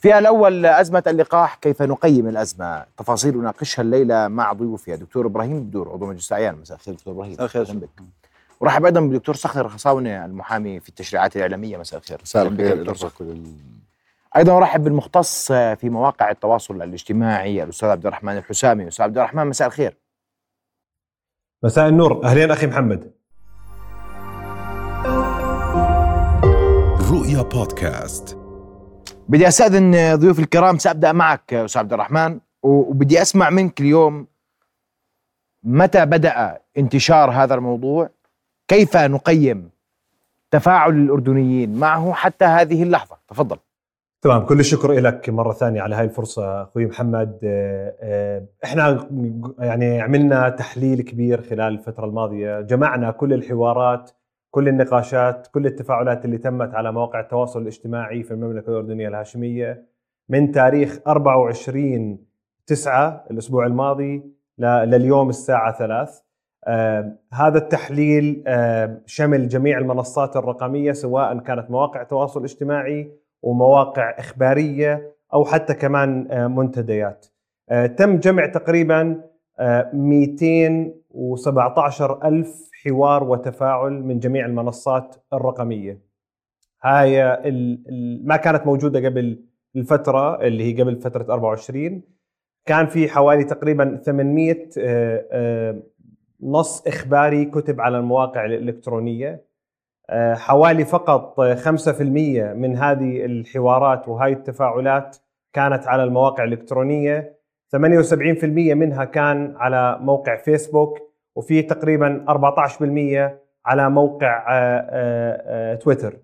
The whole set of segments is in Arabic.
في الأول أزمة اللقاح كيف نقيم الأزمة؟ تفاصيل نناقشها الليلة مع ضيوفي. الدكتور إبراهيم بدور عضو مجلس الأعيان. مساء الخير دكتور إبراهيم. مساء الخير. بك. ورحب أيضا بالدكتور صخر الخصاونة المحامي في التشريعات الإعلامية. مساء الخير. مساء الخير. دكتور أيضا أرحب بالمختص في مواقع التواصل الاجتماعي الأستاذ عبد الرحمن الحسامي. أستاذ عبد الرحمن مساء الخير. مساء النور. أهلين أخي محمد. رؤيا بودكاست. بدي استاذن ضيوف الكرام سأبدأ معك أستاذ عبد الرحمن وبدي أسمع منك اليوم متى بدأ انتشار هذا الموضوع؟ كيف نقيم تفاعل الأردنيين معه حتى هذه اللحظة؟ تفضل. تمام كل الشكر لك مرة ثانية على هاي الفرصة أخوي محمد. آه، آه، إحنا يعني عملنا تحليل كبير خلال الفترة الماضية جمعنا كل الحوارات كل النقاشات كل التفاعلات اللي تمت على مواقع التواصل الاجتماعي في المملكة الأردنية الهاشمية من تاريخ 24 9 الأسبوع الماضي لليوم الساعة 3 آه هذا التحليل آه شمل جميع المنصات الرقمية سواء كانت مواقع تواصل اجتماعي ومواقع إخبارية أو حتى كمان آه، منتديات. آه، تم جمع تقريبا آه، 217 ألف حوار وتفاعل من جميع المنصات الرقمية. هاي ما كانت موجودة قبل الفترة اللي هي قبل فترة 24 كان في حوالي تقريبا 800 آه، آه، نص إخباري كتب على المواقع الإلكترونية. آه، حوالي فقط آه، 5% من هذه الحوارات وهاي التفاعلات كانت على المواقع الإلكترونية. 78% منها كان على موقع فيسبوك. وفي تقريبا 14% على موقع آه، آه، آه، تويتر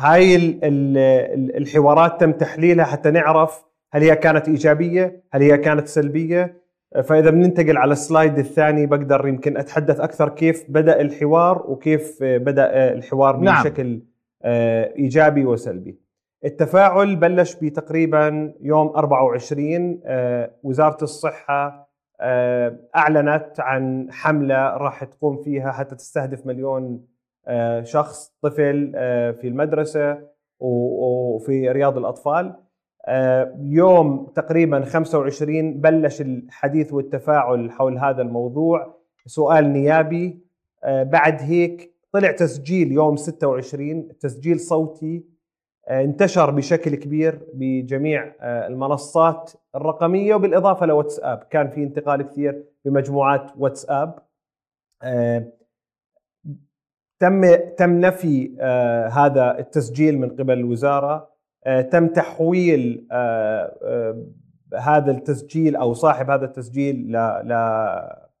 هاي ال- ال- ال- الحوارات تم تحليلها حتى نعرف هل هي كانت إيجابية هل هي كانت سلبية فإذا بننتقل على السلايد الثاني بقدر يمكن أتحدث أكثر كيف بدأ الحوار وكيف بدأ الحوار نعم. بشكل إيجابي وسلبي. التفاعل بلش بتقريبا يوم 24 آه، وزارة الصحة آه، أعلنت عن حملة راح تقوم فيها حتى تستهدف مليون آه، شخص طفل آه، في المدرسة وفي رياض الأطفال. آه، يوم تقريبا 25 بلش الحديث والتفاعل حول هذا الموضوع سؤال نيابي آه، بعد هيك طلع تسجيل يوم 26 تسجيل صوتي آه، انتشر بشكل كبير بجميع آه، المنصات الرقمية وبالإضافة لواتساب كان في انتقال كثير بمجموعات واتساب. آه، تم تم نفي آه، هذا التسجيل من قبل الوزارة. آه، تم تحويل آه، آه، هذا التسجيل أو صاحب هذا التسجيل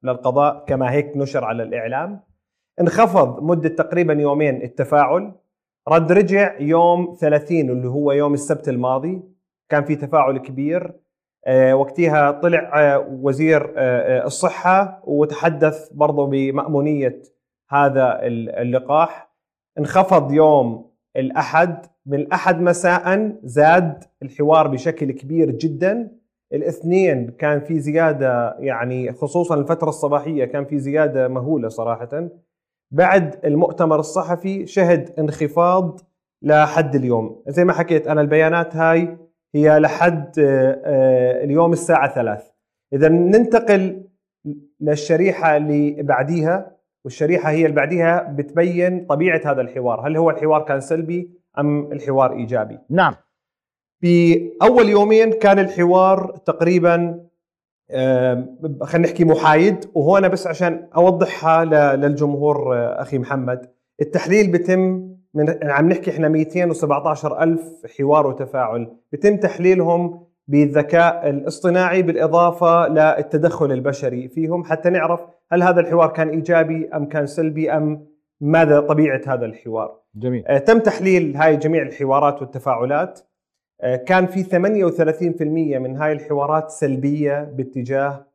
للقضاء. كما هيك نشر على الإعلام. انخفض مدة تقريبا يومين التفاعل. رد رجع يوم 30 اللي هو يوم السبت الماضي. كان في تفاعل كبير. آه، وقتها طلع آه، وزير آه، الصحة وتحدث برضه بمأمونية هذا اللقاح. انخفض يوم الأحد. من الأحد مساء زاد الحوار بشكل كبير جدا. الاثنين كان في زيادة يعني خصوصا الفترة الصباحية كان في زيادة مهولة صراحة. بعد المؤتمر الصحفي شهد انخفاض لحد اليوم. زي ما حكيت أنا البيانات هاي هي لحد آه، آه، اليوم الساعة 3 إذا ننتقل للشريحة اللي بعديها والشريحة هي اللي بعديها بتبين طبيعة هذا الحوار. هل هو الحوار كان سلبي أم الحوار إيجابي؟ نعم. بأول يومين كان الحوار تقريبا خلينا نحكي محايد وهون بس عشان أوضحها للجمهور آه، أخي محمد. التحليل بتم من عم نحكي إحنا 217 ألف حوار وتفاعل. بتم تحليلهم بالذكاء الاصطناعي بالإضافة للتدخل البشري فيهم. حتى نعرف هل هذا الحوار كان إيجابي أم كان سلبي أم ماذا طبيعة هذا الحوار. جميل. آه، تم تحليل هاي جميع الحوارات والتفاعلات. كان في 38% من هاي الحوارات سلبية باتجاه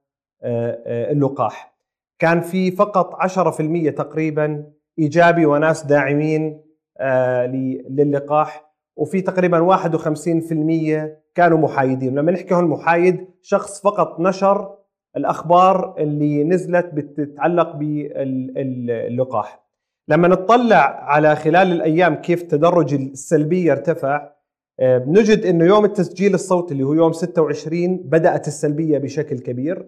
آه، آه، اللقاح. كان في فقط 10% تقريبا إيجابي وناس داعمين آه، للقاح وفي تقريبا 51% كانوا محايدين. لما نحكي هون محايد شخص فقط نشر الأخبار اللي نزلت بتتعلق باللقاح. لما نطلع على خلال الأيام كيف تدرج السلبية ارتفع آه، بنجد إنه يوم التسجيل الصوتي اللي هو يوم 26 بدأت السلبية بشكل كبير.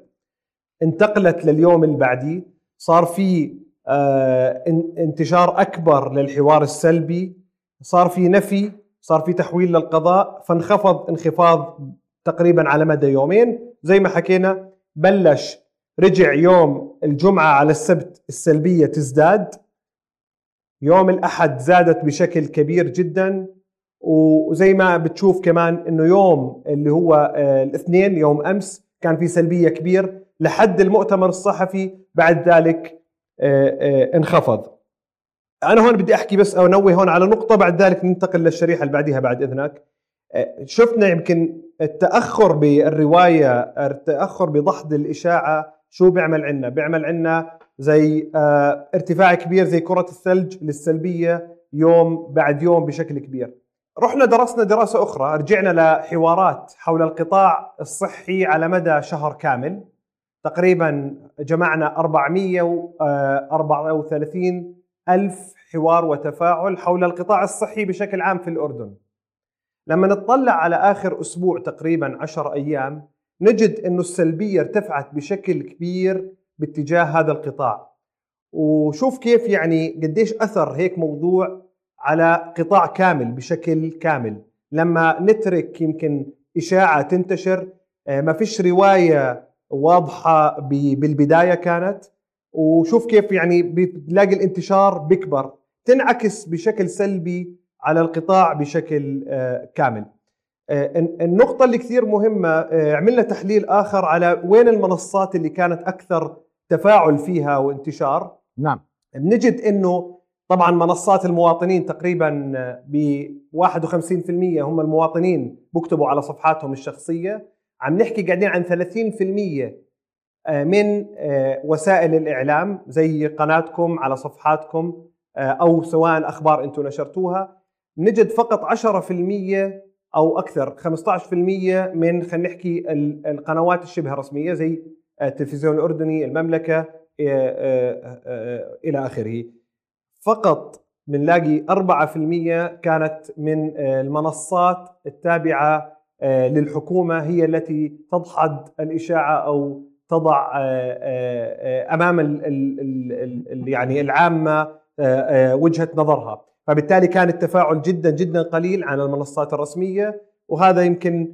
انتقلت لليوم اللي بعديه. صار في آه، انتشار أكبر للحوار السلبي. صار في نفي صار في تحويل للقضاء. فانخفض انخفاض تقريبا على مدى يومين. زي ما حكينا بلش رجع يوم الجمعة على السبت السلبية تزداد. يوم الأحد زادت بشكل كبير جدا. وزي ما بتشوف كمان إنه يوم اللي هو آه، الاثنين يوم أمس كان في سلبية كبير لحد المؤتمر الصحفي بعد ذلك آه، آه، انخفض. أنا هون بدي أحكي بس أو انوه هون على نقطة بعد ذلك ننتقل للشريحة اللي بعديها بعد إذنك. شفنا يمكن التأخر بالرواية التأخر بضحض الإشاعة شو بيعمل عنا؟ بيعمل عنا زي ارتفاع كبير زي كرة الثلج للسلبية يوم بعد يوم بشكل كبير. رحنا درسنا دراسة أخرى رجعنا لحوارات حول القطاع الصحي على مدى شهر كامل. تقريبا جمعنا 434 ألف حوار وتفاعل حول القطاع الصحي بشكل عام في الأردن. لما نطلع على آخر أسبوع تقريبا 10 أيام نجد أنه السلبية ارتفعت بشكل كبير باتجاه هذا القطاع. وشوف كيف يعني قديش أثر هيك موضوع على قطاع كامل بشكل كامل. لما نترك يمكن إشاعة تنتشر آه، ما فيش رواية واضحة بالبداية كانت. وشوف كيف يعني بتلاقي الانتشار بيكبر. تنعكس بشكل سلبي على القطاع بشكل آه، كامل. آه، النقطة اللي كثير مهمة عملنا تحليل آخر على وين المنصات اللي كانت أكثر تفاعل فيها وانتشار. نعم. بنجد إنه طبعا منصات المواطنين تقريبا ب 51% هم المواطنين بكتبوا على صفحاتهم الشخصية. عم نحكي قاعدين عن 30% آه، من آه، وسائل الإعلام زي قناتكم على صفحاتكم آه، أو سواء أخبار أنتم نشرتوها. نجد فقط 10% أو أكثر 15% من خلينا نحكي القنوات الشبه رسميه زي التلفزيون الأردني المملكة إلى آخره. فقط بنلاقي 4% كانت من آه، المنصات التابعة آه، للحكومة هي التي تدحض الإشاعة أو تضع آه، أمام يعني العامة وجهة نظرها. فبالتالي كان التفاعل جدا جدا قليل عن المنصات الرسمية وهذا يمكن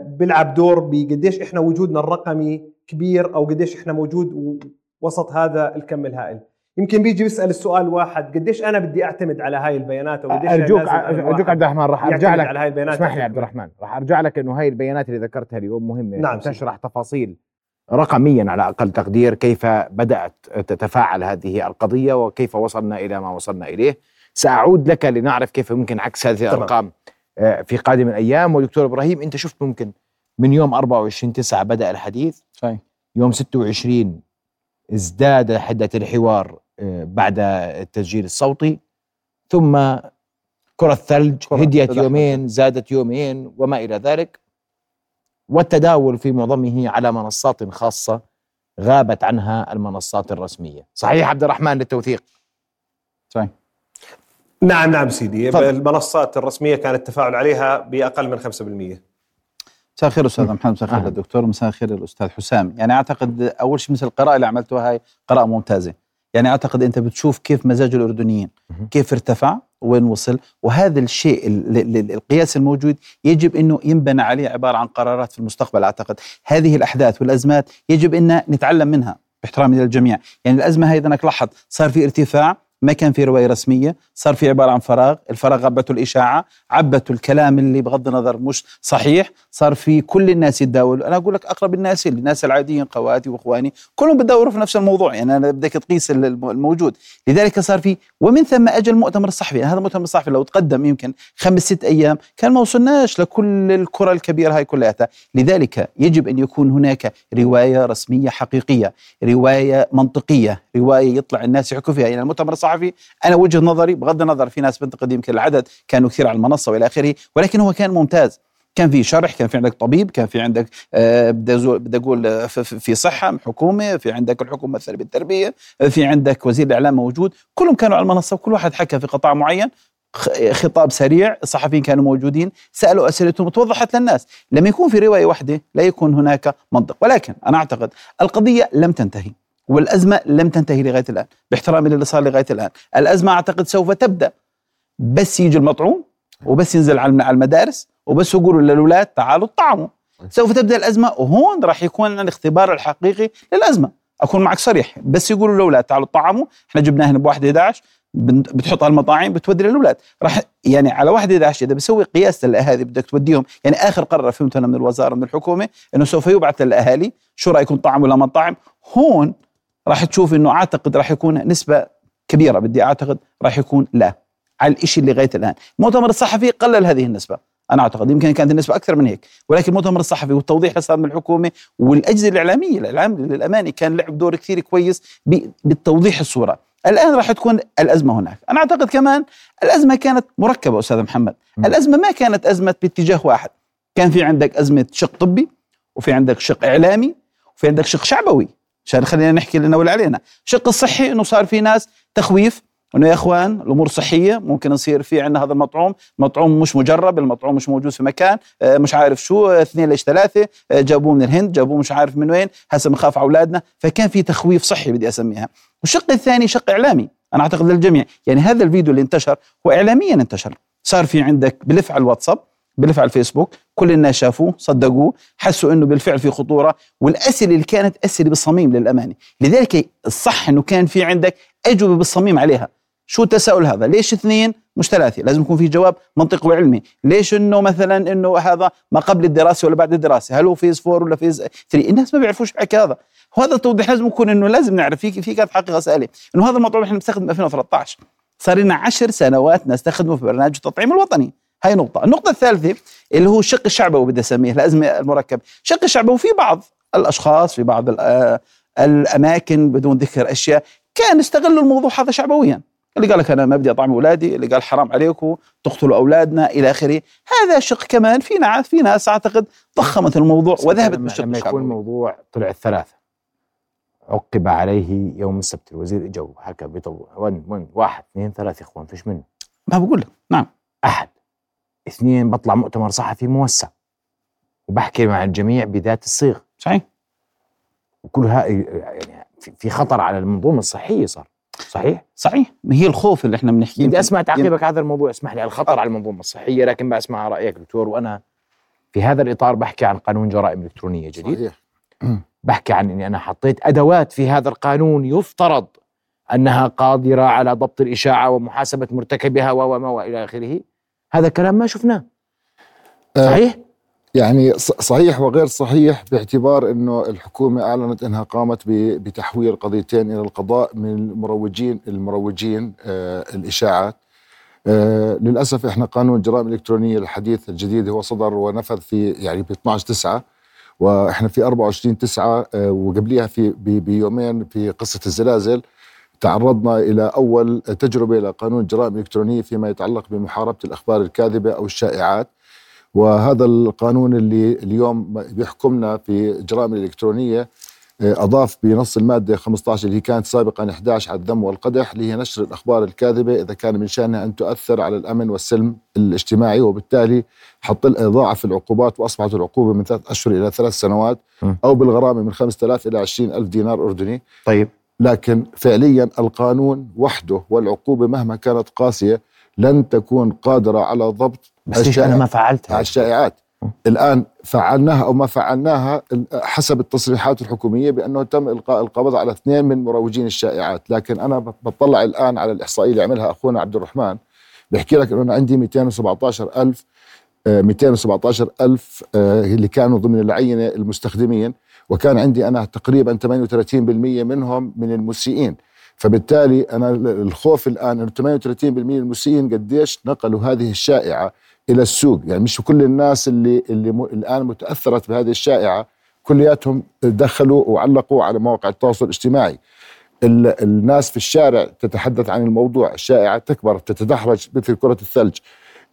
بيلعب دور بقديش إحنا وجودنا الرقمي كبير أو قديش إحنا موجود وسط هذا الكم الهائل. يمكن بيجي بيسأل السؤال واحد قديش أنا بدي أعتمد على هاي البيانات أو قديش أرجوك أرجوك عبد الرحمن راح أرجع لك. على هاي البيانات اسمح لي عبد الرحمن راح أرجع لك إنه هاي البيانات اللي ذكرتها اليوم مهمة. نعم تشرح تفاصيل رقميا على أقل تقدير كيف بدأت تتفاعل هذه القضية وكيف وصلنا إلى ما وصلنا إليه. سأعود لك لنعرف كيف ممكن عكس هذه الأرقام آه، في قادم الأيام. ودكتور إبراهيم أنت شفت ممكن من يوم 24 9 بدأ الحديث؟ صحيح. يوم 26 ازداد حدة الحوار بعد التسجيل الصوتي ثم كرة ثلج هديت يومين زادت يومين وما إلى ذلك. والتداول في معظمه على منصات خاصة غابت عنها المنصات الرسمية. صحيح عبد الرحمن للتوثيق. صحيح. نعم نعم سيدي. فضل. المنصات الرسمية كان التفاعل عليها بأقل من 5% مساء الخير أستاذ محمد مساء الخير الدكتور مساء الخير الأستاذ حسام. يعني أعتقد أول شيء مثل القراءة اللي عملتوها هاي قراءة ممتازة. يعني أعتقد أنت بتشوف كيف مزاج الأردنيين كيف ارتفع وين وصل. وهذا الشيء القياس الموجود يجب إنه ينبنى عليه عبارة عن قرارات في المستقبل أعتقد. هذه الأحداث والأزمات يجب إن نتعلم منها باحترامي للجميع. يعني الأزمة هذا أنك لاحظ صار في ارتفاع ما كان في رواية رسمية صار في عبارة عن فراغ الفراغ غبته الإشاعة عبته الكلام اللي بغض النظر مش صحيح صار في كل الناس يتداولوا. أنا أقول لك أقرب الناس الناس العاديين خواتي وإخواني كلهم بتداولوا في نفس الموضوع يعني أنا بدك تقيس الموجود. لذلك صار في ومن ثم اجى المؤتمر الصحفي يعني هذا المؤتمر الصحفي لو تقدم يمكن خمس ست أيام كان ما وصلناش لكل الكرة الكبيرة هاي كلها لذلك يجب أن يكون هناك رواية رسمية حقيقية رواية منطقية رواية يطلع الناس يحكوا فيها. يعني المؤتمر الصحفي الصحفي أنا وجهه نظري بغض النظر في ناس بنتقد يمكن العدد كانوا كثير على المنصة وإلى آخره ولكن هو كان ممتاز. كان في شرح كان في عندك طبيب كان في عندك آه، بدي أقول آه، في صحة حكومة في عندك الحكومة مثلا بالتربية في عندك وزير الإعلام موجود. كلهم كانوا على المنصة وكل واحد حكى في قطاع معين. خطاب سريع الصحفيين كانوا موجودين سألوا أسئلتهم وتوضحت للناس. لما يكون في رواية واحدة لا يكون هناك منطق ولكن أنا أعتقد القضية لم تنتهي. والأزمة لم تنتهي لغاية الآن باحترامي للي صار لغاية الآن. الأزمة أعتقد سوف تبدأ. بس يجي المطعوم وبس ينزل على المدارس وبس يقولوا للاولاد تعالوا اطعموا سوف تبدأ الأزمة وهون راح يكون الاختبار الحقيقي للأزمة. أكون معك صريح بس يقولوا للاولاد تعالوا طعموا. إحنا جبناه هنا بواحد 11 بن- بتحط على المطاعم بتودي للاولاد راح يعني على واحد 11 إذا بسوي قياس للأهالي بدك توديهم يعني آخر قرار فهمته أنا من الوزارة من الحكومة إنه سوف يبعث للأهالي شو رأيكم طعم ولا ما طعم. هون راح تشوف إنه أعتقد راح يكون نسبة كبيرة بدي أعتقد راح يكون لا. على الشيء اللي لغاية الآن. المؤتمر الصحفي قلل هذه النسبة أنا أعتقد. يمكن كانت النسبة أكثر من هيك. ولكن المؤتمر الصحفي والتوضيح اللي صار من الحكومة والأجهزة الإعلامية الإعلام للامانه كان لعب دور كثير كويس ب- بالتوضيح الصورة. الآن راح تكون الأزمة هناك. أنا أعتقد كمان الأزمة كانت مركبة أستاذ محمد. الأزمة ما كانت أزمة باتجاه واحد. كان في عندك أزمة شق طبي وفي عندك شق إعلامي وفي عندك شق شعبوي. عشان خلينا نحكي لنا ولا علينا. شق الصحي إنه صار في ناس تخويف إنه يا إخوان الأمور صحية ممكن يصير في عندنا هذا المطعوم مطعوم مش مجرب المطعوم مش موجود في مكان آه، مش عارف شو آه، اثنين ليش ثلاثة آه، جابوه من الهند جابوه مش عارف من وين هسه بنخاف على أولادنا فكان في تخويف صحي بدي أسميها. والشق الثاني شق إعلامي أنا أعتقد للجميع. يعني هذا الفيديو اللي انتشر هو اعلاميا انتشر. صار في عندك بلف على الواتساب بلف على الفيسبوك كل الناس شافوه صدقوه حسوا إنه بالفعل في خطورة والأسئلة اللي كانت أسئلة بالصميم للأمانة. لذلك الصح إنه كان في عندك أجوبة بالصميم عليها. شو التساؤل هذا؟ ليش اثنين مش ثلاثة؟ لازم يكون في جواب منطقي وعلمي. ليش إنه مثلا إنه هذا ما قبل الدراسة ولا بعد الدراسة؟ هل هو phase four ولا phase 3 الناس ما بيعرفوش حكي هذا. وهذا التوضيح لازم يكون إنه لازم نعرف. في في كانت حقيقة اسئله إنه هذا الموضوع إحنا بنستخدم 2013 صار لنا 10 سنوات نستخدمه في برنامج التطعيم الوطني. هاي نقطة، النقطة الثالثة اللي هو الشق الشعبوي بدي اسميه الأزمة المركب، الشق الشعبوي في بعض الأشخاص في بعض آه، الأماكن بدون ذكر أشياء كان استغلوا الموضوع هذا شعبويا. اللي قال لك أنا ما بدي أطعم أولادي اللي قال حرام عليكم تقتلوا أولادنا إلى آخره. هذا شق كمان في ناس في ناس أعتقد ضخمت الموضوع وذهبت بالشق لما يكون الموضوع طلع الثلاثة عقب عليه يوم السبت الوزير اجوا حكى بطول وين وين؟ واحد اثنين ثلاثة إخوان فيش منه. ما بقول لك. نعم. أحد. اثنين بطلع مؤتمر صحفي موسع. وبحكي مع الجميع بذات الصيغ. صحيح. وكل هاي يعني في- خطر على المنظومة الصحية صار. صحيح؟ صحيح. ما هي الخوف اللي إحنا بنحكيه. بدي أسمع تعقيبك على هذا الموضوع. اسمح لي على الخطر على المنظومة الصحية لكن بسمع رأيك دكتور. وأنا في هذا الإطار بحكي عن قانون جرائم إلكترونية جديد. صحيح. بحكي عن إني أنا حطيت أدوات في هذا القانون يفترض أنها قادرة على ضبط الإشاعة ومحاسبة مرتكبها و وما والى آخره. هذا كلام ما شفناه آه، صحيح؟ يعني صحيح وغير صحيح باعتبار إنه الحكومة أعلنت إنها قامت بتحويل قضيتين إلى القضاء من المروجين المروجين آه الإشاعات آه للأسف إحنا قانون الجرائم الالكترونيه الحديث الجديد هو صدر ونفذ في يعني ب 12 9 وإحنا في 24 9 آه وقبليها في بيومين في قصة الزلازل تعرضنا إلى أول تجربة لقانون الجرائم الالكترونيه فيما يتعلق بمحاربة الأخبار الكاذبة أو الشائعات. وهذا القانون اللي اليوم بيحكمنا في الجرائم الإلكترونية آه، أضاف بنص المادة 15 اللي كانت سابقا 11 على الذم والقدح اللي هي نشر الأخبار الكاذبة. إذا كان من شأنها أن تؤثر على الأمن والسلم الاجتماعي وبالتالي حط ضاعف العقوبات وأصبحت العقوبة من ثلاث أشهر إلى ثلاث سنوات. أو بالغرامة من 5000 إلى 20 ألف دينار أردني. طيب. لكن فعليا القانون وحده والعقوبة مهما كانت قاسية لن تكون قادرة على ضبط بس ليش أنا ما فعلتها؟ الشائعات. الآن فعلناها أو ما فعلناها حسب التصريحات الحكومية بأنه تم إلقاء القبض على اثنين من مروجين الشائعات. لكن أنا بطلع الآن على الإحصائية اللي عملها أخونا عبد الرحمن بيحكي لك أنه أنا عندي 217 ألف 217 ألف آه، اللي كانوا ضمن العينة المستخدمين. وكان عندي أنا تقريبا 38% منهم من المسيئين. فبالتالي أنا الخوف الآن أنه 38% من المسيئين قديش نقلوا هذه الشائعة إلى السوق. يعني مش كل الناس اللي اللي م... الآن متأثرت بهذه الشائعة كلياتهم دخلوا وعلقوا على مواقع التواصل الاجتماعي. ال... الناس في الشارع تتحدث عن الموضوع. الشائعة تكبر تتدحرج مثل كرة الثلج.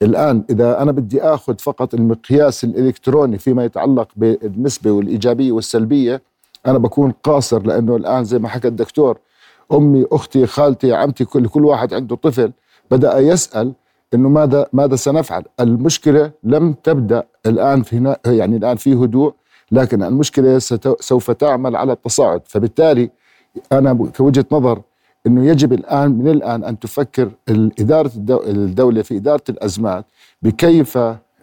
الآن إذا أنا بدي آخذ فقط المقياس الإلكتروني فيما يتعلق بالنسبة والإيجابية والسلبية أنا بكون قاصر لأنه الآن زي ما حكى الدكتور أمي أختي خالتي عمتي كل كل واحد عنده طفل بدأ يسأل إنه ماذا ماذا سنفعل؟ المشكلة لم تبدأ الآن في هنا يعني الآن في هدوء لكن المشكلة سوف تعمل على التصاعد فبالتالي أنا كوجهة نظر إنه يجب الآن من الآن أن تفكر إدارة الدو- الدولة في إدارة الأزمات بكيف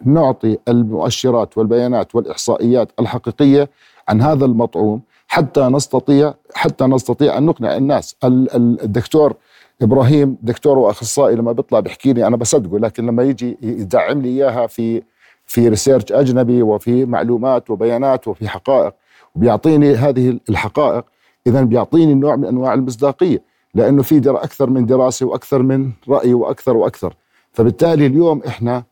نعطي المؤشرات والبيانات والإحصائيات الحقيقية عن هذا المطعوم حتى نستطيع حتى نستطيع أن نقنع الناس. ال- ال- الدكتور إبراهيم دكتور وأخصائي لما بيطلع بيحكي لي أنا بصدقه لكن لما يجي يدعم لي إياها في في ريسيرش أجنبي وفي معلومات وبيانات وفي حقائق وبيعطيني هذه الحقائق اذا بيعطيني نوع من أنواع المصداقية. لأنه في در أكثر من دراسة وأكثر من رأي وأكثر وأكثر. فبالتالي اليوم إحنا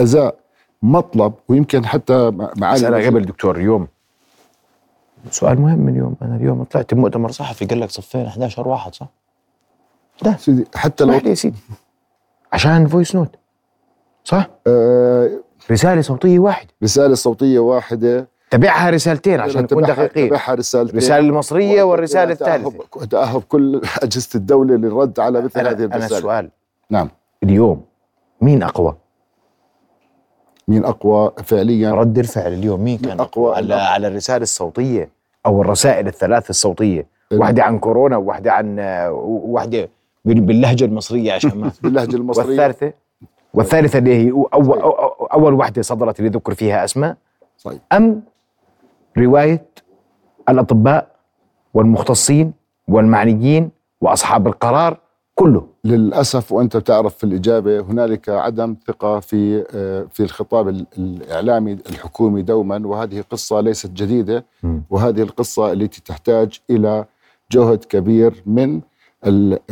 أزاء مطلب ويمكن حتى مع- معالي بس أنا قبل دكتور اليوم. سؤال مهم اليوم. أنا اليوم طلعت بمؤتمر صحفي قال لك صفينا 11 واحد صح؟ سيدي، حتى لو يا سيدي؟ عشان فويس نوت صح؟ آه رسالة صوتية واحدة. رسالة صوتية واحدة تبعها رسالتين عشان نكون تبعها- دقيقين. تبعها رسالتين. الرساله المصرية والرسالة الثالثة. تأهب, تأهب كل أجهزة الدولة للرد على مثل أنا هذه أنا الرسالة. السؤال نعم. اليوم مين أقوى؟ مين أقوى فعليا؟ رد الفعل اليوم مين كان أقوى؟ على على الرسالة الصوتية أو الرسائل الثلاث الصوتية. ال- واحدة عن كورونا وواحده عن واحدة بال- باللهجة المصرية عشان ما باللهجة المصرية. والثالثة؟ والثالثة اللي هي أول, أول, أول واحدة صدرت اللي ذكر فيها أسماء. صحيح. أم رواية الأطباء والمختصين والمعنيين وأصحاب القرار كله. للأسف وأنت بتعرف في الإجابة هنالك عدم ثقة في آه، في الخطاب ال- الإعلامي الحكومي دوما وهذه قصة ليست جديدة. وهذه القصة التي تحتاج إلى جهد كبير من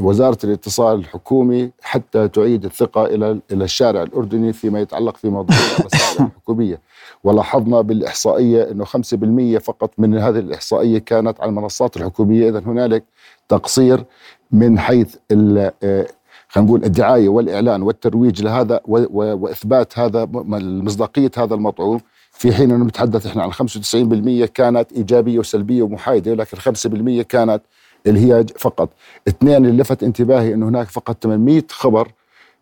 وزارة الاتصال الحكومي حتى تعيد الثقة إلى إلى الشارع الأردني فيما يتعلق في موضوع الرسائل الحكومية. ولاحظنا بالإحصائية أنه 5% فقط من هذه الإحصائية كانت على المنصات الحكومية. إذا هنالك تقصير من حيث آه، خلينا نقول الدعاية والإعلان والترويج لهذا و- و- وإثبات هذا م- مصداقية هذا المطعوم. في حين أنه نتحدث إحنا عن 95% كانت إيجابية وسلبية ومحايدة لكن 5% كانت اللي هي ج- فقط. اثنين اللي لفت انتباهي إنه هناك فقط 800 خبر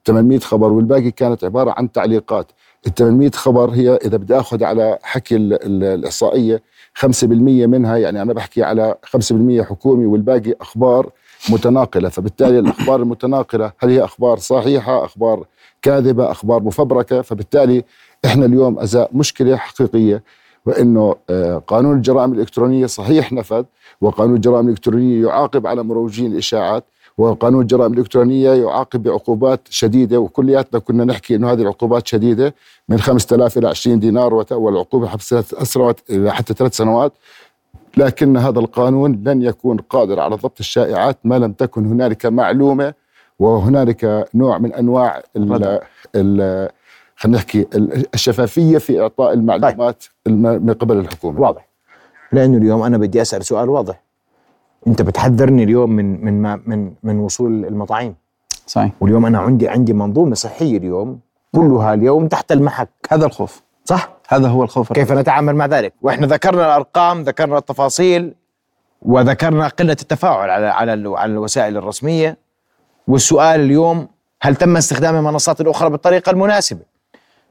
800 خبر والباقي كانت عبارة عن تعليقات. ال 800 خبر هي إذا بدي آخذ على حكي ال- ال- الإحصائية 5% منها يعني أنا بحكي على 5% حكومي والباقي أخبار متناقلة. فبالتالي الأخبار المتناقلة هل هي أخبار صحيحة أخبار كاذبة أخبار مفبركة؟ فبالتالي إحنا اليوم أزاء مشكلة حقيقية وإنه آه، قانون الجرائم الإلكترونية صحيح نفذ وقانون الجرائم الإلكترونية يعاقب على مروجين الإشاعات. وقانون الجرائم الإلكترونية يعاقب بعقوبات شديدة وكلياتنا كنا نحكي إنه هذه العقوبات شديدة من 5000 إلى 20 دينار والعقوبة حبس حتى ثلاث سنوات. لكن هذا القانون لن يكون قادر على ضبط الشائعات ما لم تكن هنالك معلومة وهنالك نوع من أنواع ال ال خلينا نحكي ال- الشفافية في إعطاء المعلومات الم- من قبل الحكومة. واضح. لأنه اليوم أنا بدي أسأل سؤال واضح. انت بتحذرني اليوم من من ما من من وصول المطاعيم صحيح. واليوم أنا عندي عندي منظومة صحية اليوم كلها اليوم تحت المحك. هذا الخوف. صح؟ هذا هو الخوف. كيف نتعامل مع ذلك؟ وإحنا ذكرنا الأرقام ذكرنا التفاصيل وذكرنا قلة التفاعل على على على الوسائل الرسمية. والسؤال اليوم هل تم استخدام المنصات الأخرى بالطريقة المناسبة؟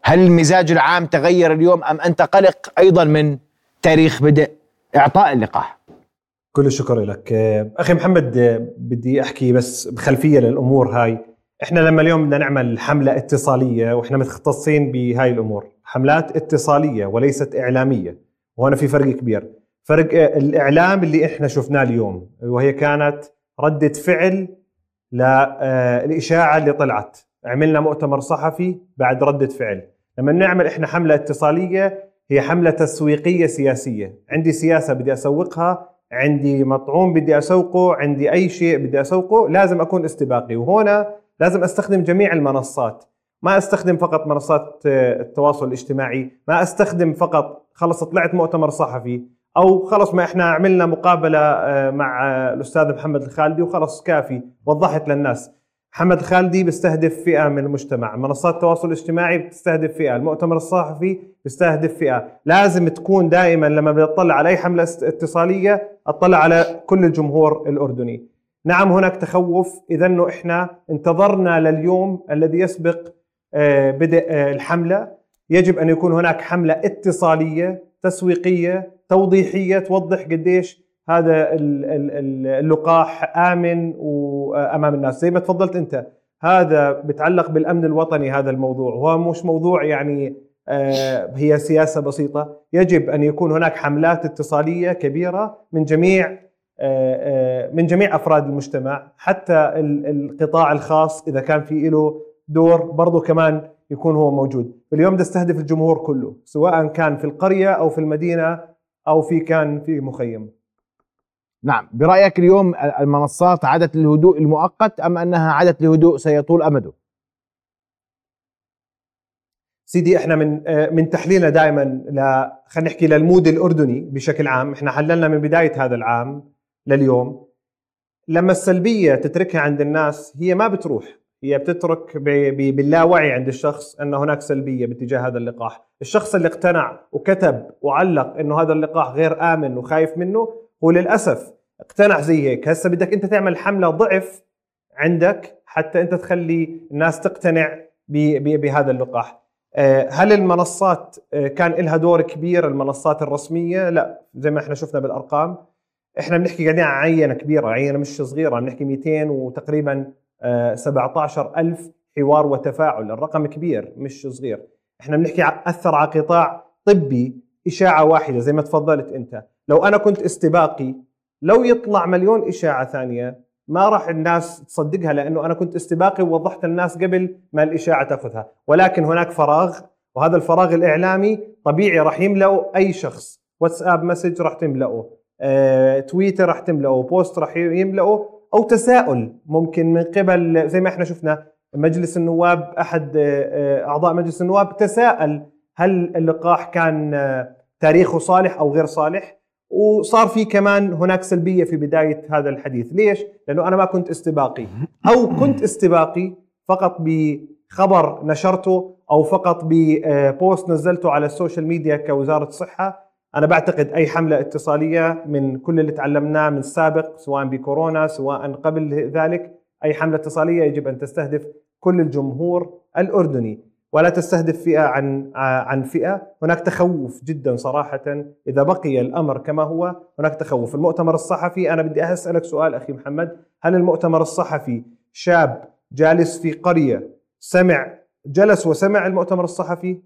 هل المزاج العام تغير اليوم أم أنت قلق أيضا من تاريخ بدء إعطاء اللقاح؟ كل الشكر لك. آه، أخي محمد آه، بدي أحكي بس بخلفية للأمور هاي. إحنا لما اليوم بدنا نعمل حملة اتصالية وإحنا متخصصين بهاي الأمور حملات اتصالية وليست إعلامية وهنا في فرق كبير. فرق آه، الإعلام اللي إحنا شفناه اليوم وهي كانت ردة فعل للاشاعه اللي طلعت. عملنا مؤتمر صحفي بعد ردة فعل. لما نعمل إحنا حملة اتصالية هي حملة تسويقية سياسية. عندي سياسة بدي أسوقها عندي مطعوم بدي أسوقه عندي أي شيء بدي أسوقه لازم أكون استباقي. وهنا لازم أستخدم جميع المنصات. ما أستخدم فقط منصات آه، التواصل الاجتماعي ما أستخدم فقط خلص طلعت مؤتمر صحفي أو خلص ما إحنا عملنا مقابلة آه، مع آه، الأستاذ محمد الخالدي وخلص كافي وضحت للناس. محمد الخالدي بيستهدف فئة من المجتمع. منصات التواصل الاجتماعي بتستهدف فئة. المؤتمر الصحفي بيستهدف فئة. لازم تكون دائما لما بتطلع على أي حملة اتصالية أطلع على كل الجمهور الأردني. نعم هناك تخوف اذا إنه إحنا انتظرنا لليوم الذي يسبق آه، بدء آه، الحملة. يجب أن يكون هناك حملة اتصالية تسويقية توضيحية توضح قديش هذا ال- ال- ال- اللقاح آمن وأمام الناس. زي ما تفضلت أنت هذا بتعلق بالأمن الوطني هذا الموضوع. هو مش موضوع يعني آه، هي سياسة بسيطة. يجب أن يكون هناك حملات اتصالية كبيرة من جميع آه، آه، من جميع أفراد المجتمع حتى ال- القطاع الخاص إذا كان في له دور برضه كمان يكون هو موجود. اليوم تستهدف الجمهور كله سواء كان في القرية أو في المدينة أو في كان في مخيم. نعم. برأيك اليوم المنصات عادت للهدوء المؤقت أم أنها عادت لهدوء سيطول أمده؟ سيدي إحنا من من تحليلنا دائما ل خلينا نحكي للمود الأردني بشكل عام. إحنا حللنا من بداية هذا العام لليوم. لما السلبية تتركها عند الناس هي ما بتروح. هي بتترك باللاوعي عند الشخص أن هناك سلبية باتجاه هذا اللقاح. الشخص اللي اقتنع وكتب وعلق إنه هذا اللقاح غير آمن وخايف منه هو للاسف اقتنع زي هيك. هسه بدك أنت تعمل حملة ضعف عندك حتى أنت تخلي الناس تقتنع بهذا اللقاح. آه، هل المنصات آه، كان لها دور كبير المنصات الرسمية؟ لا زي ما إحنا شفنا بالأرقام. إحنا بنحكي قاعدين عن عينة كبيرة عينة مش صغيرة بنحكي 200 وتقريبا آه، 17 ألف حوار وتفاعل. الرقم كبير مش صغير. إحنا بنحكي اثر على قطاع طبي إشاعة واحدة زي ما تفضلت أنت. لو أنا كنت استباقي لو يطلع مليون إشاعة ثانية ما راح الناس تصدقها لأنه أنا كنت استباقي ووضحت الناس قبل ما الإشاعة تأخذها. ولكن هناك فراغ وهذا الفراغ الإعلامي طبيعي راح يملأه أي شخص. واتساب message راح تملأه آه، تويتر راح تملأه post راح يملأه أو تساؤل ممكن من قبل زي ما إحنا شفنا مجلس النواب أحد آه، آه، أعضاء مجلس النواب تساءل هل اللقاح كان آه، تاريخه صالح أو غير صالح. وصار في كمان هناك سلبية في بداية هذا الحديث. ليش؟ لأنه أنا ما كنت استباقي. أو كنت استباقي فقط بخبر نشرته أو فقط ب post نزلته على ال social media كوزارة الصحة. أنا بعتقد أي حملة اتصالية من كل اللي تعلمناه من السابق سواء بكورونا سواء قبل ذلك أي حملة اتصالية يجب أن تستهدف كل الجمهور الأردني. ولا تستهدف فئة عن عن فئة، هناك تخوف جدا صراحة إذا بقي الأمر كما هو، هناك تخوف، المؤتمر الصحفي أنا بدي أسألك سؤال أخي محمد، هل المؤتمر الصحفي شاب جالس في قرية سمع جلس وسمع المؤتمر الصحفي؟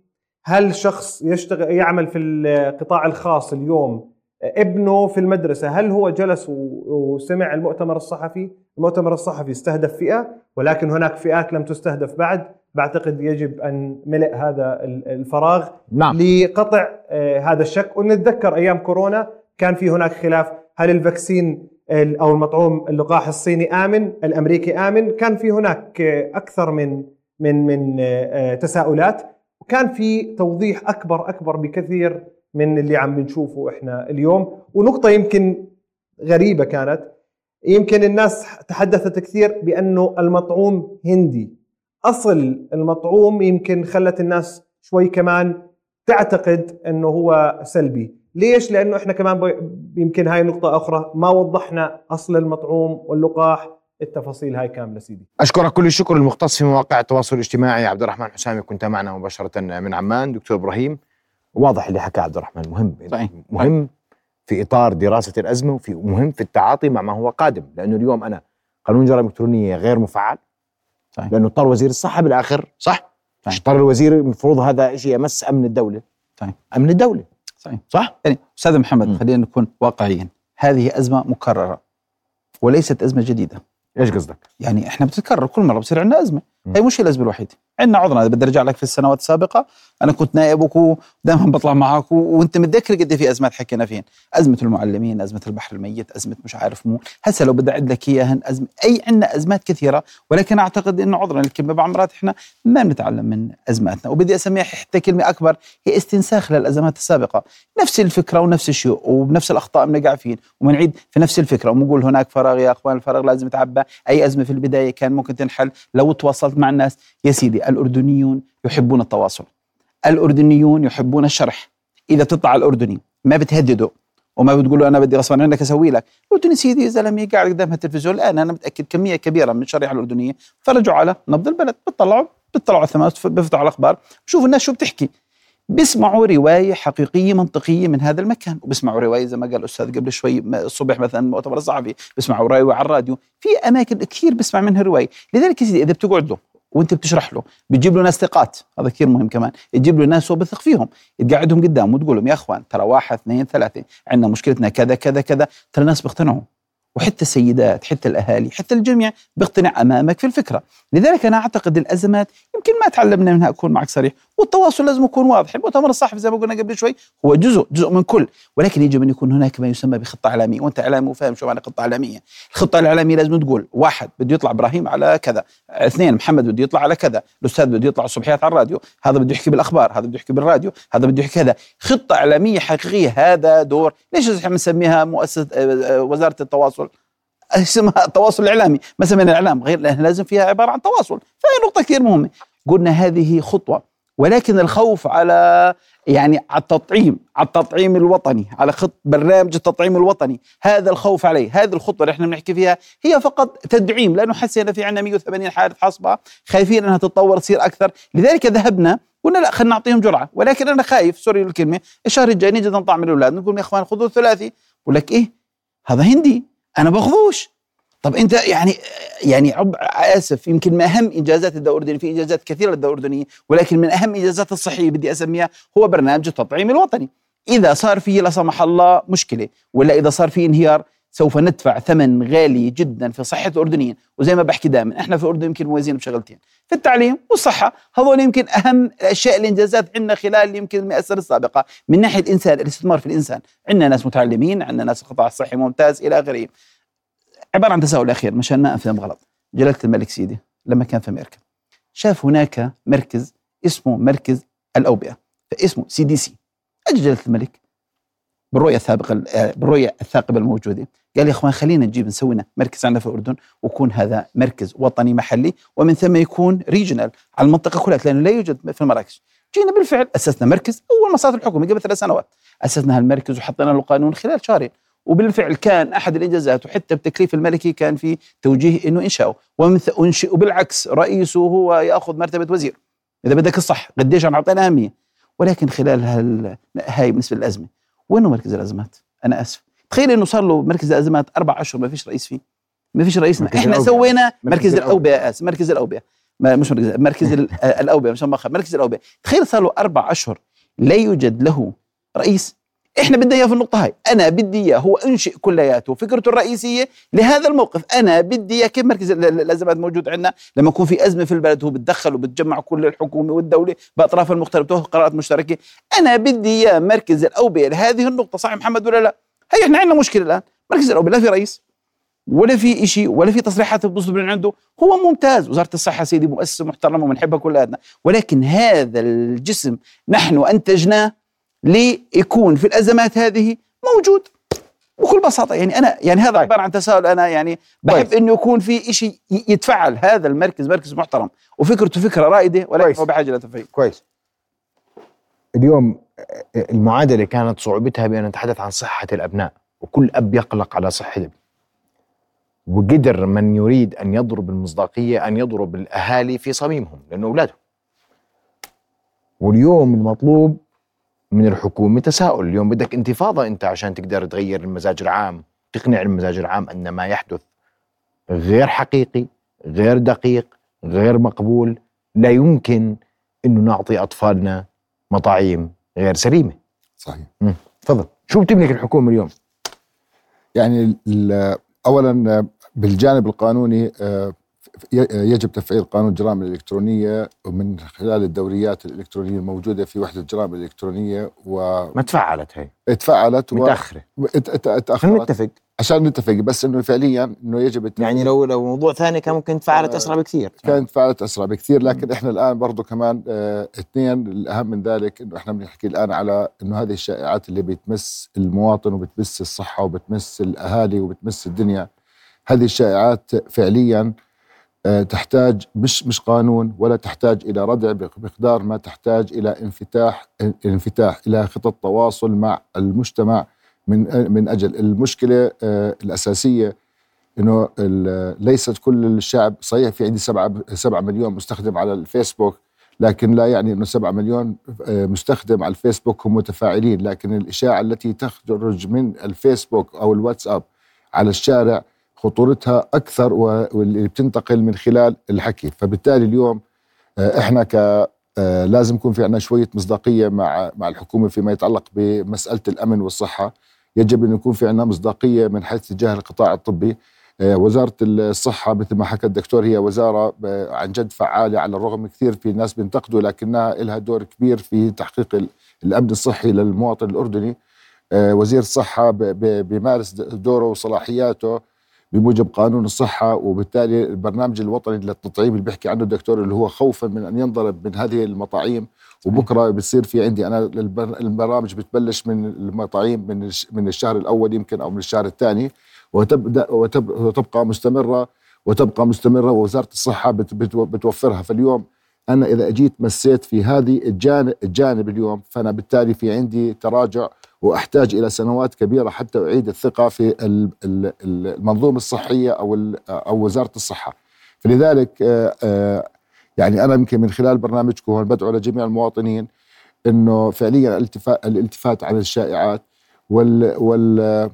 هل شخص يشتغل يعمل في القطاع الخاص اليوم؟ ابنه في المدرسة هل هو جلس وسمع المؤتمر الصحفي؟ المؤتمر الصحفي استهدف فئة ولكن هناك فئات لم تستهدف بعد. بعتقد يجب أن ملئ هذا ال- الفراغ نعم. لقطع آه، هذا الشك. ونتذكر أيام كورونا كان في هناك خلاف. هل الفاكسين ال- أو المطعوم اللقاح الصيني آمن؟ الأمريكي آمن. كان في هناك آه، أكثر من من من آه، تساؤلات. وكان في توضيح أكبر أكبر بكثير من اللي عم بنشوفه إحنا اليوم. ونقطة يمكن غريبة كانت. يمكن الناس تحدثت كثير بأنه المطعوم هندي. أصل المطعوم يمكن خلت الناس شوي كمان تعتقد إنه هو سلبي. ليش؟ لأنه إحنا كمان يمكن هاي نقطة أخرى ما وضحنا أصل المطعوم واللقاح التفاصيل هاي كاملة سيدي. أشكرك كل الشكر المختص في مواقع التواصل الاجتماعي عبد الرحمن حسامي كنت معنا مباشرة من عمان. دكتور إبراهيم واضح اللي حكاه عبد الرحمن مهم. صحيح. مهم في إطار دراسة الأزمة وفي مهم في التعاطي مع ما هو قادم. لأنه اليوم أنا قانون الجرائم الإلكترونية غير مفعل. صحيح. لأنه اضطر وزير الصحة بالآخر صح صحيح. اضطر الوزير المفروض هذا شيء يمس أمن الدولة صحيح. أمن الدولة صحيح. صح يعني أستاذ محمد. خلينا نكون واقعيين هذه أزمة مكررة وليست أزمة جديدة إيش قصدك يعني إحنا بتتكرر كل مرة بصير عندنا أزمة. هي مش الازمه الوحيده عندنا إذا بدي أرجع لك في السنوات السابقة أنا كنت نائبك ودائما بطلع معك. وأنت متذكر قد إيه في أزمات حكينا فيهن. أزمة المعلمين أزمة البحر الميت أزمة مش عارف مو. هسه لو بدي أعد لك اياها أزمة أي عندنا أزمات كثيرة ولكن أعتقد إنه عذرا الكلمة بعض المرات إحنا ما بنتعلم من أزماتنا. وبدي أسميها حتى كلمة أكبر هي استنساخ للأزمات السابقة. نفس الفكرة ونفس الشيء وبنفس الأخطاء بنقع فين وبنعيد في نفس الفكرة ونقول هناك فراغ يا أخوان الفراغ لازم يتعبى. أي أزمة في البداية كان ممكن تنحل. لو تواصلت مع الناس. يا سيدي الأردنيون يحبون التواصل. الأردنيون يحبون الشرح. إذا بتطلع الأردني ما بتهدده وما بتقول له أنا بدي غصبا عنك أسوي لك. الاردني سيدي يا زلمة قاعد قدام التلفزيون الآن أنا متأكد كمية كبيرة من الشريحه الأردنية. فرجوا على نبض البلد بتطلعوا بيطلعوا على الثمانينات بيفتحوا الأخبار. بشوفوا الناس شو بتحكي. بيسمعوا رواية حقيقية منطقية من هذا المكان وبيسمعوا رواية زي ما قال الأستاذ قبل شوي الصبح مثلا المؤتمر الصحفي بيسمعوا رواية على الراديو. في أماكن كثير بيسمع منها رواية. لذلك يا سيدي إذا بتقعد له وأنت بتشرح له بتجيب له ناس ثقات هذا كثير مهم كمان تجيب له ناس هو بثق فيهم تقعدهم قدام وتقول لهم يا أخوان ترى واحد اثنين ثلاثة عندنا مشكلتنا كذا كذا كذا ترى الناس بيقتنعوا. وحتى السيدات حتى الأهالي حتى الجميع بيقتنع أمامك في الفكرة. لذلك أنا أعتقد الأزمات يمكن ما تعلمنا منها أكون معك صريح والتواصل لازم يكون واضح. المؤتمر الصحفي زي ما قلنا قبل شوي هو جزء جزء من كل. ولكن يجب أن يكون هناك ما يسمى بخطة إعلامية. وأنت إعلامي وفاهم شو معنى خطة إعلامية. الخطة الإعلامية لازم تقول واحد بده يطلع إبراهيم على كذا اثنين محمد بده يطلع على كذا الأستاذ بده يطلع الصبحيات على الراديو هذا بده يحكي بالأخبار هذا بده يحكي بالراديو هذا بده يحكي كذا. خطة إعلامية حقيقية هذا دور. ليش إحنا بنسميها مؤسسة آه، آه، وزارة التواصل؟ اسمها التواصل الإعلامي. ما سمينا الإعلام غير لانها لازم فيها عبارة عن تواصل. فهي نقطة كثير مهمة. قلنا هذه خطوة. ولكن الخوف على يعني على التطعيم على التطعيم الوطني على خط برنامج التطعيم الوطني. هذا الخوف عليه هذه الخطوة اللي إحنا بنحكي فيها هي فقط تدعيم لأنه حسينا في عندنا 180 حاله حصبة خايفين إنها تتطور تصير أكثر. لذلك ذهبنا قلنا لا خلينا نعطيهم جرعة. ولكن أنا خايف سوري الكلمة الشهر الجاي نجي نطعم الأولاد نقول يا إخوان خذوا الثلاثي. بقول لك إيه؟ هذا هندي أنا باخذوش طب انت يعني يعني عب آسف يمكن من أهم إنجازات الدولة الاردنيه في إنجازات كثيرة للدوله الاردنيه ولكن من أهم إنجازات الصحيه بدي أسميها هو برنامج التطعيم الوطني. إذا صار فيه لا سمح الله مشكلة ولا إذا صار فيه انهيار سوف ندفع ثمن غالي جدا في صحة الاردنيين وزي ما بحكي دائما إحنا في الاردن يمكن مميزين بشغلتين في التعليم والصحة. هذول يمكن أهم الاشياء الإنجازات عندنا خلال يمكن المئة سنة السابقه من ناحية الإنسان الاستثمار في الإنسان. عندنا ناس متعلمين عندنا ناس القطاع الصحي ممتاز إلى آخره. عبارة عن تساؤل أخير مشان ما أفهم غلط. جلالة الملك سيدي لما كان في أمريكا شاف هناك مركز اسمه مركز الأوبئة فاسمه CDC. اجى جلالة الملك بالرؤية السابقة بالرؤية الثاقبة الموجودة. قال يا أخوان خلينا نجيب نسوي لنا مركز عندنا في الأردن ويكون هذا مركز وطني محلي ومن ثم يكون regional على المنطقة كلها لأنه لا يوجد في المراكش. جينا بالفعل أسسنا مركز أول ما صارت الحكومة قبل ثلاث سنوات. أسسنا هالمركز وحطينا له قانون خلال شهرين. وبالفعل كان أحد الإنجازات وحتى بتكليف الملكي كان في توجيه إنه إنشاؤه. وانشئ وبالعكس رئيسه هو يأخذ مرتبة وزير. إذا بدك الصح قديش عم اعطينا أهمية. ولكن خلال هال... هاي بالنسبة للأزمة وينه مركز الأزمات؟ أنا آسف. تخيل إنه صار له مركز الأزمات أربع أشهر ما فيش رئيس فيه. ما فيش رئيس إحنا. سوينا مركز الأوبئة. آسف مركز الأوبئة. مش مركز مركز الأوبئة مش مركز الأوبئة. تخيل صار له أربع أشهر لا يوجد له رئيس. إحنا بدنا إياه في النقطة هاي. أنا بدي إياه هو أنشئ كلياته. فكرته الرئيسية لهذا الموقف. أنا بدي إياه كيف مركز الأزمات موجود عندنا؟ لما يكون في أزمة في البلد هو بتدخل وبتجمع كل الحكومة والدولة بأطراف المختلفه تاخذ قرارات مشتركة. أنا بدي إياه مركز الأوبئة لهذه النقطة. صح محمد ولا لا؟ هي إحنا عندنا مشكلة الآن. مركز الأوبئة لا في رئيس ولا في شيء ولا في تصريحات بتصدر من عنده. هو ممتاز. وزارة الصحة سيدي مؤسسة محترمة وبنحبها كلنا ولكن هذا الجسم نحن أنتجناه ليكون في الأزمات هذه موجود. بكل بساطة يعني أنا يعني هذا عبارة عن تساؤل أنا يعني بحب إنه يكون في شيء يتفعل هذا المركز مركز محترم. وفكرته فكرة رائدة ولكن هو بحاجة لتفعيل. كويس. اليوم المعادلة كانت صعوبتها بأن نتحدث عن صحة الأبناء وكل أب يقلق على صحة ابنه وقدر من يريد أن يضرب المصداقية أن يضرب الأهالي في صميمهم لأنه أولادهم. واليوم المطلوب من الحكومة تساؤل اليوم. بدك انتفاضة أنت عشان تقدر تغير المزاج العام تقنع المزاج العام أن ما يحدث غير حقيقي غير دقيق غير مقبول. لا يمكن إنه نعطي أطفالنا مطاعيم غير سليمة. صحيح. تفضل. شو بتملك الحكومة اليوم؟ يعني اولا بالجانب القانوني آه، يجب تفعيل قانون الجرائم الإلكترونية من خلال الدوريات الإلكترونية الموجودة في وحدة الجرائم الإلكترونية و ما تفعلت هي. تفعلت متأخرة. و... تأخرت نتفق. عشان نتفق بس إنه فعليا إنه يجب التفعيل. يعني لو لو موضوع ثاني كان ممكن تفعلت أسرع بكثير. كانت تفعلت أسرع بكثير لكن إحنا الآن برضه كمان آه اثنين الأهم من ذلك إنه إحنا بنحكي الآن على إنه هذه الشائعات اللي بتمس المواطن وبتمس الصحة وبتمس الأهالي وبتمس الدنيا هذه الشائعات فعليا آه، تحتاج مش مش قانون ولا تحتاج إلى ردع بمقدار ما تحتاج إلى انفتاح انفتاح إلى خطط تواصل مع المجتمع من من أجل. المشكلة آه، الأساسية إنه ليست كل الشعب صحيح في عندي سبعة سبعة مليون مستخدم على الفيسبوك لكن لا يعني إنه سبعة مليون آه، مستخدم على الفيسبوك هم متفاعلين لكن الإشاعة التي تخرج من الفيسبوك أو الواتساب على الشارع خطورتها أكثر واللي بتنتقل من خلال الحكي. فبالتالي اليوم آه، إحنا ك آه، لازم يكون في عندنا شوية مصداقية مع مع الحكومة فيما يتعلق بمسألة الأمن والصحة. يجب أن يكون في عندنا مصداقية من حيث تجاه القطاع الطبي. آه، وزارة الصحة مثل ما حكى الدكتور هي وزارة عن جد فعالة على الرغم كثير في ناس بينتقدوا لكنها لها دور كبير في تحقيق ال- الأمن الصحي للمواطن الأردني. وزير الصحة بيمارس دوره وصلاحياته. بموجب قانون الصحة وبالتالي البرنامج الوطني للتطعيم اللي بيحكي عنه الدكتور اللي هو خوفا من أن ينضرب من هذه المطاعيم وبكرة بتصير في عندي أنا البر- البرامج بتبلش من المطاعيم من من الشهر الأول يمكن أو من الشهر الثاني وتبدأ وتب- وتبقى مستمرة وتبقى مستمرة ووزارة الصحة بت- بت- بتوفرها. فاليوم أنا إذا أجيت مسيت في هذه الجانب, الجانب اليوم فأنا بالتالي في عندي تراجع وأحتاج إلى سنوات كبيرة حتى أعيد الثقة في ال- ال- ال- المنظومة الصحية أو أو وزارة الصحة. فلذلك آه، آه، يعني أنا يمكن من خلال برنامجكم هون بدعو لجميع المواطنين إنه فعليا الالتفات الالتفات عن الشائعات وال وال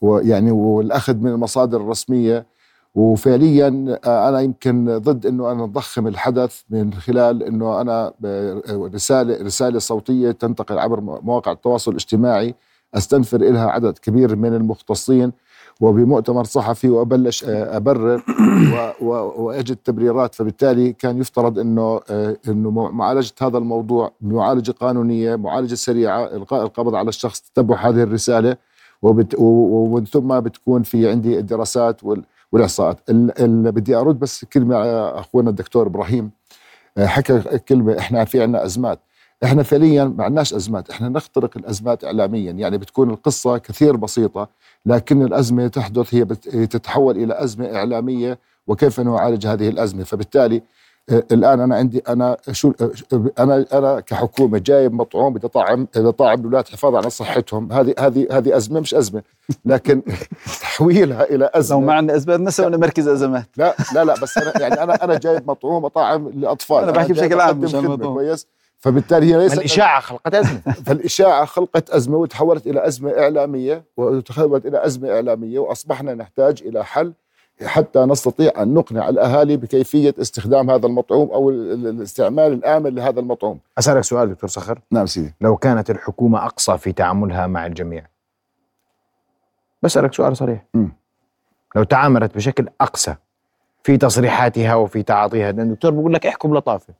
ويعني والأخذ من المصادر الرسمية وفعليا آه، أنا يمكن ضد إنه أنا نضخم الحدث من خلال إنه أنا ب- رسالة رسالة صوتية تنتقل عبر مواقع التواصل الاجتماعي أستنفر لها عدد كبير من المختصين وبمؤتمر صحفي وأبلش آه، أبرر وأجد تبريرات. فبالتالي كان يفترض إنه آه، إنه معالجة هذا الموضوع بمعالجه قانونية معالجة سريعة إلقاء القبض على الشخص تتبع هذه الرسالة. ومن ثم بتكون في عندي الدراسات وال والاحصاءات ال- ال- بدي أرد بس كلمة أخونا الدكتور إبراهيم. آه، حكى كلمة إحنا في عندنا أزمات. إحنا فعليا ما عندناش أزمات. إحنا نخترق الأزمات اعلاميا. يعني بتكون القصة كثير بسيطة لكن الأزمة تحدث هي تتحول إلى أزمة إعلامية وكيف نعالج هذه الأزمة؟ فبالتالي الآن أنا عندي أنا شو أنا أنا كحكومة جايب مطعوم بدي اطعم بدي اطعم الأولاد حفاظا على صحتهم. هذه هذه هذه أزمة مش أزمة لكن تحويلها إلى لو أزمة ما عندنا اسباب نسوي مركز أزمات. لا لا لا بس أنا يعني أنا أنا جايب مطعوم اطعم لاطفال أنا بحكي بشكل عام مش. كويس. فبالتالي هي ليست الاشاعه خلقت أزمة. فالإشاعة خلقت أزمة وتحولت إلى أزمة إعلامية وتحولت إلى أزمة إعلامية وأصبحنا نحتاج إلى حل حتى نستطيع أن نقنع الأهالي بكيفية استخدام هذا المطعوم أو ال- ال- الاستعمال الآمن لهذا المطعوم. أسألك سؤال دكتور صخر. نعم سيدي. لو كانت الحكومة أقصى في تعاملها مع الجميع. بسألك سؤال صريح. مم. لو تعاملت بشكل اقسى في تصريحاتها وفي تعاطيها لأن الدكتور بيقول لك احكم بلطافه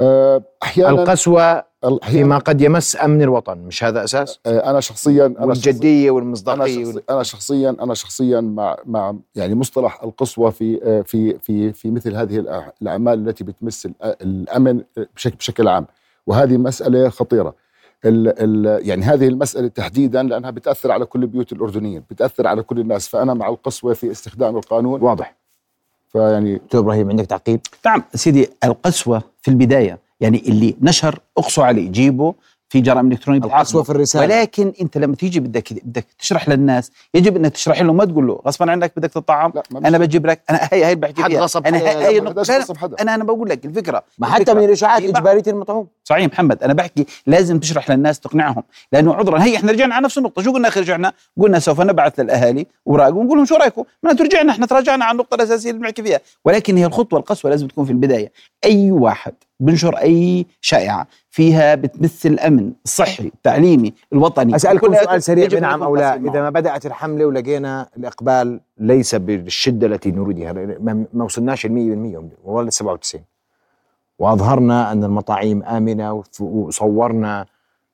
أه، أحيانا القسوة فيما قد يمس أمن الوطن مش هذا أساس؟ أه، أنا شخصيا أنا والجدية أنا, والمصداقية أنا شخصيا أنا شخصيا مع مع يعني مصطلح القسوة في أه، في في في مثل هذه الأعمال التي بتمس الأمن بشكل بشكل عام. وهذه مسألة خطيرة. ال ال يعني هذه المسألة تحديدا لأنها بتأثر على كل البيوت الأردنيين بتأثر على كل الناس. فأنا مع القسوة في استخدام القانون. واضح. فيعني دكتور إبراهيم عندك تعقيب؟ نعم. سيدي القسوة في البداية يعني اللي نشر اقصوا عليه جيبه في جرائم إلكترونية القسوة. في الرسالة. ولكن أنت لما تيجي بدك بدك تشرح للناس يجب إنك تشرح لهم ما تقول له غصبا عنك بدك تطعم ما أنا بجيب لك أنا هي هي بحكي حد غصب أنا هي, هي ما أنا أنا بقول لك الفكرة ما حتى. من الإشاعات إجبارية المطعوم. صحيح محمد أنا بحكي لازم تشرح للناس تقنعهم لأنه عذرا. هي إحنا رجعنا على نفس النقطة شو قلنا آخر رجعنا؟ قلنا سوف نبعث للأهالي اوراق ونقول لهم شو رأيكم؟ معناته رجعنا إحنا تراجعنا عن النقطة الأساسية اللي بنحكي فيها. ولكن هي الخطوة القسوة لازم تكون في البداية. أي واحد بنشر أي شائعة فيها بتمثل الأمن الصحي التعليمي الوطني. أسألكم سؤال سريع بنعم يكون أو لا. إذا ما بدأت الحملة ولقينا الإقبال ليس بالشدة التي نريدها ما وصلناش ال 100% والله 97 وأظهرنا أن المطاعيم آمنة وصورنا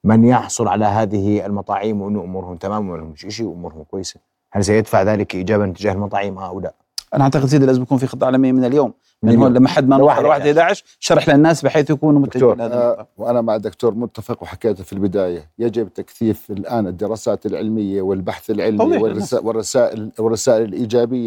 من يحصل على هذه المطاعيم وأنه أمورهم تمام وما لهمش شيء وأمورهم كويسة. هل سيدفع ذلك ايجابا تجاه المطاعيم أو لا؟ أنا أعتقد سيدي لازم يكون في خطة عالمية من اليوم. من من هون اليوم. لما حد ما لواحد نوصل 1 11 شرح للناس بحيث يكونوا متجهين آه النقطة. وأنا مع الدكتور متفق وحكيته في البداية. يجب تكثيف الآن الدراسات العلمية والبحث العلمي والرسائل, والرسائل,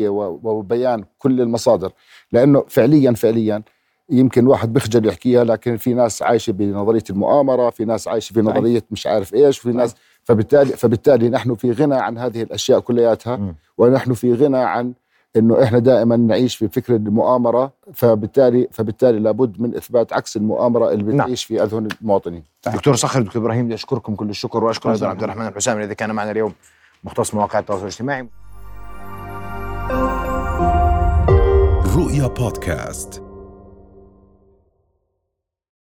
و- وبيان كل المصادر. لأنه فعليا فعليا يمكن واحد بيخجل يحكيها لكن في ناس عايشة بنظرية المؤامرة في ناس عايشة بنظرية مش عارف إيش في ناس فبالتالي فبالتالي نحن في غنى عن هذه الأشياء كلياتها. ونحن في غنى عن إنه إحنا دائما نعيش في فكره المؤامرة فبالتالي فبالتالي لابد من إثبات عكس المؤامرة اللي نعم. بتعيش في اذهن المواطنين. دكتور صخر دكتور إبراهيم بدي أشكركم كل الشكر وأشكر أيضا. عبد الرحمن الحسام الذي كان معنا اليوم. مختص مواقع التواصل الاجتماعي. رؤيا بودكاست.